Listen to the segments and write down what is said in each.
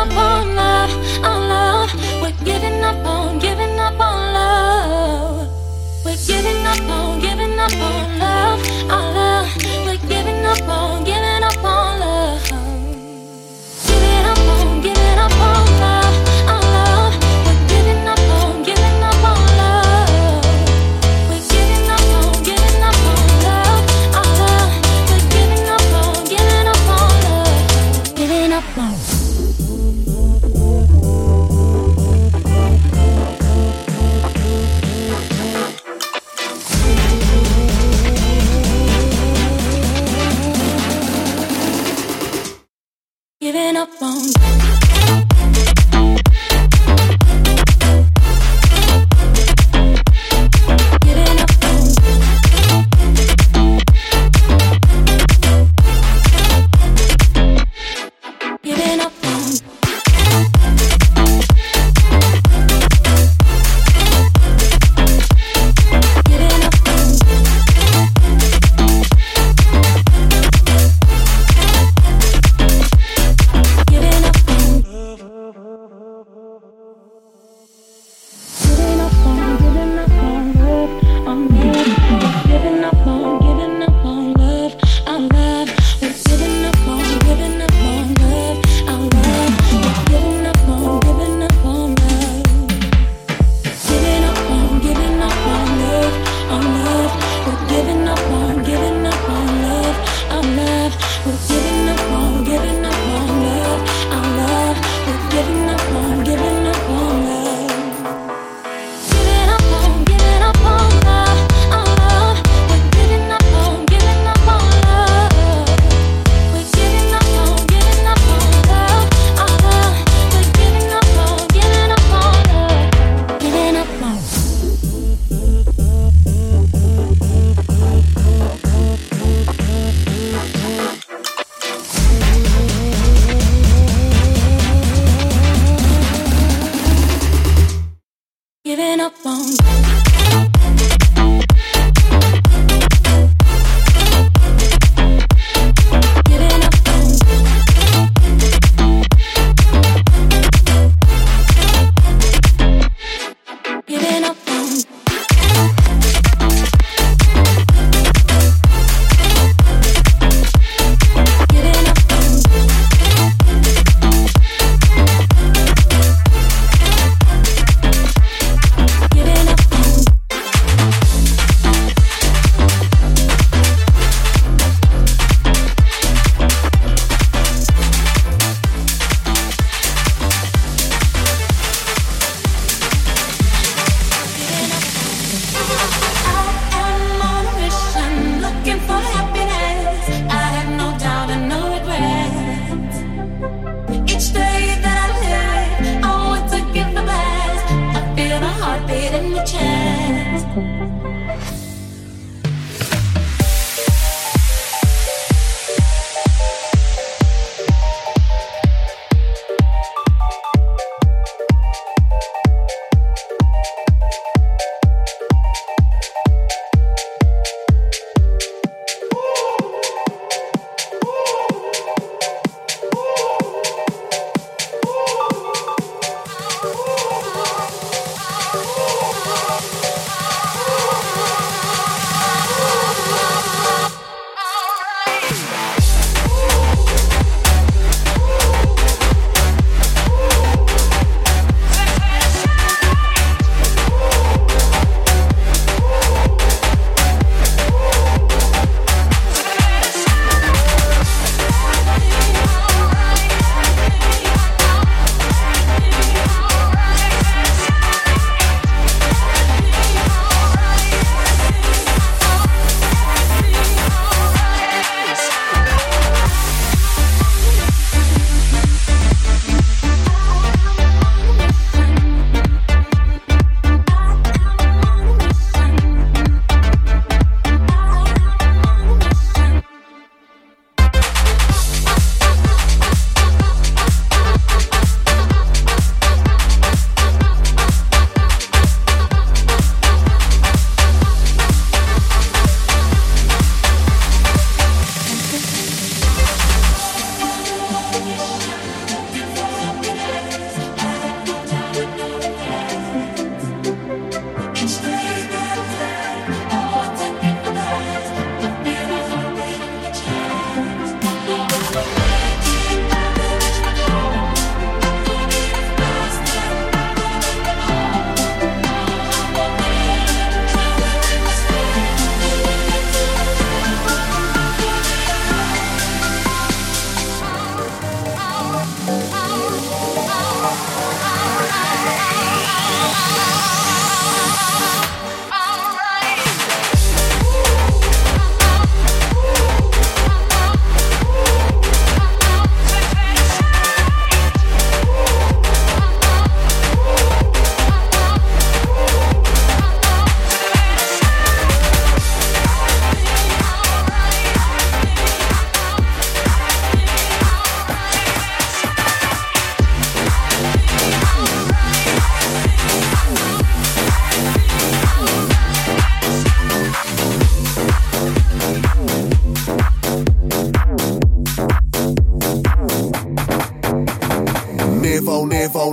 giving up on love, on love. We're giving up on you.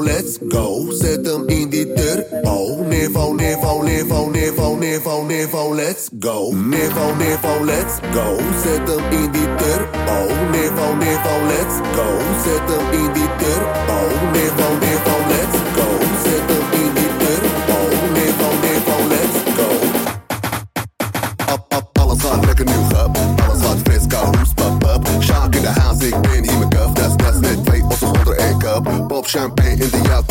let's go. Zet hem in die turbo. Oh, nevo, nevo, nevo, nevo, nevo, nevo, let's go. Nevo, nevo, let's go. Zet hem in die turbo. Nevo, nevo, let's go. Zet hem in die turbo. Nevo, nevo. champagne in the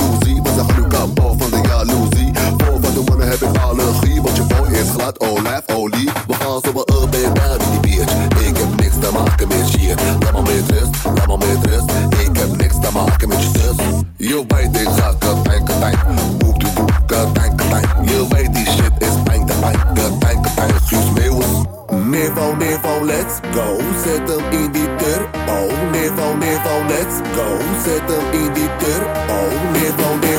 Let's go. Zettel in the dirt. Oh, Ned on, Ned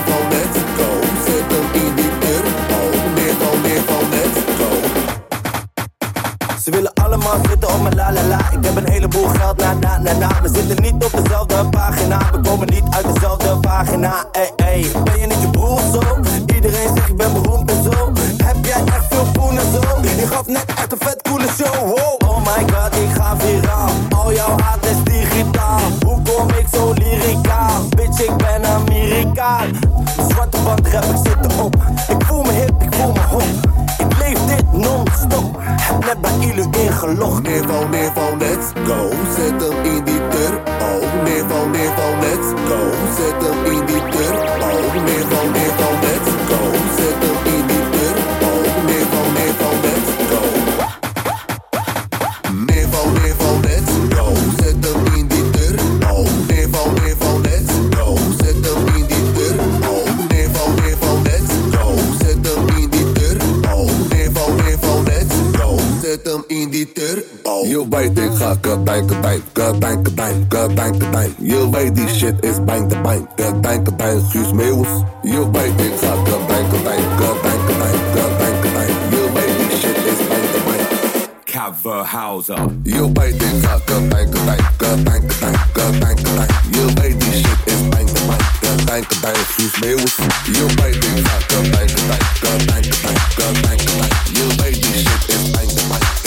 You bite the duck, a weet a ga a kabijn, a kabijn, a kabijn. You weet this shit is bang, kabijn, kabijn, kabijn, Guus Meeuws. a weet a ga a kabijn, a kabijn, a kabijn. You weet this shit is bang, kabijn. Coverhauser. a weet a ga a kabijn, a kabijn, a kabijn. You weet this shit is bang, kabijn, kabijn, kabijn, Guus Meeuws. a weet a ga a kabijn, a kabijn, a kabijn. You weet this shit is bang, kabijn.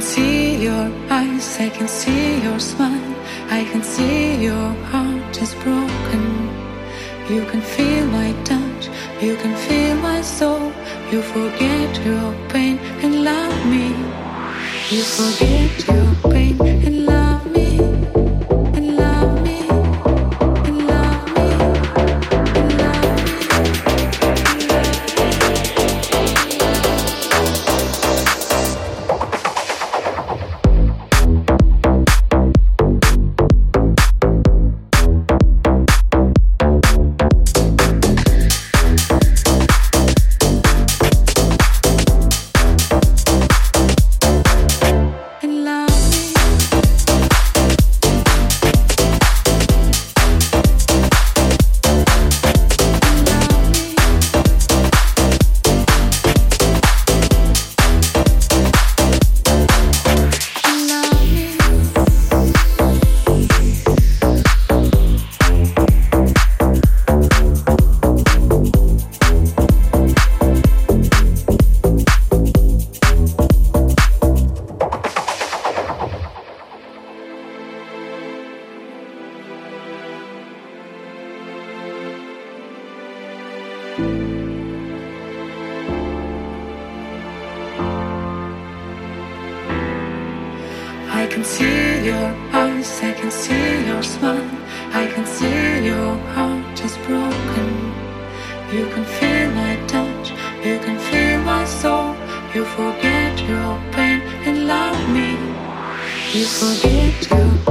can see your eyes, I can see your smile, I can see your heart is broken. You can feel my touch, you can feel my soul. You forget your pain and love me. You forget your feel my touch, you can feel my soul. You forget your pain and love me. You forget your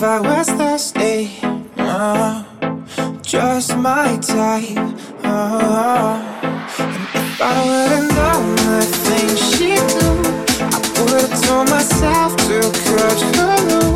if I was thirsty. Uh, just my type. Uh, and if I would've known the things she do, I would've told myself to cut her loose.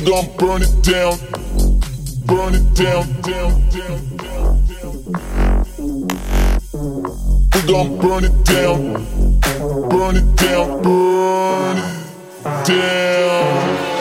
Gon' burn it down, burn it down, down, down, down, down. We gon' burn it down, burn it down, burn it down.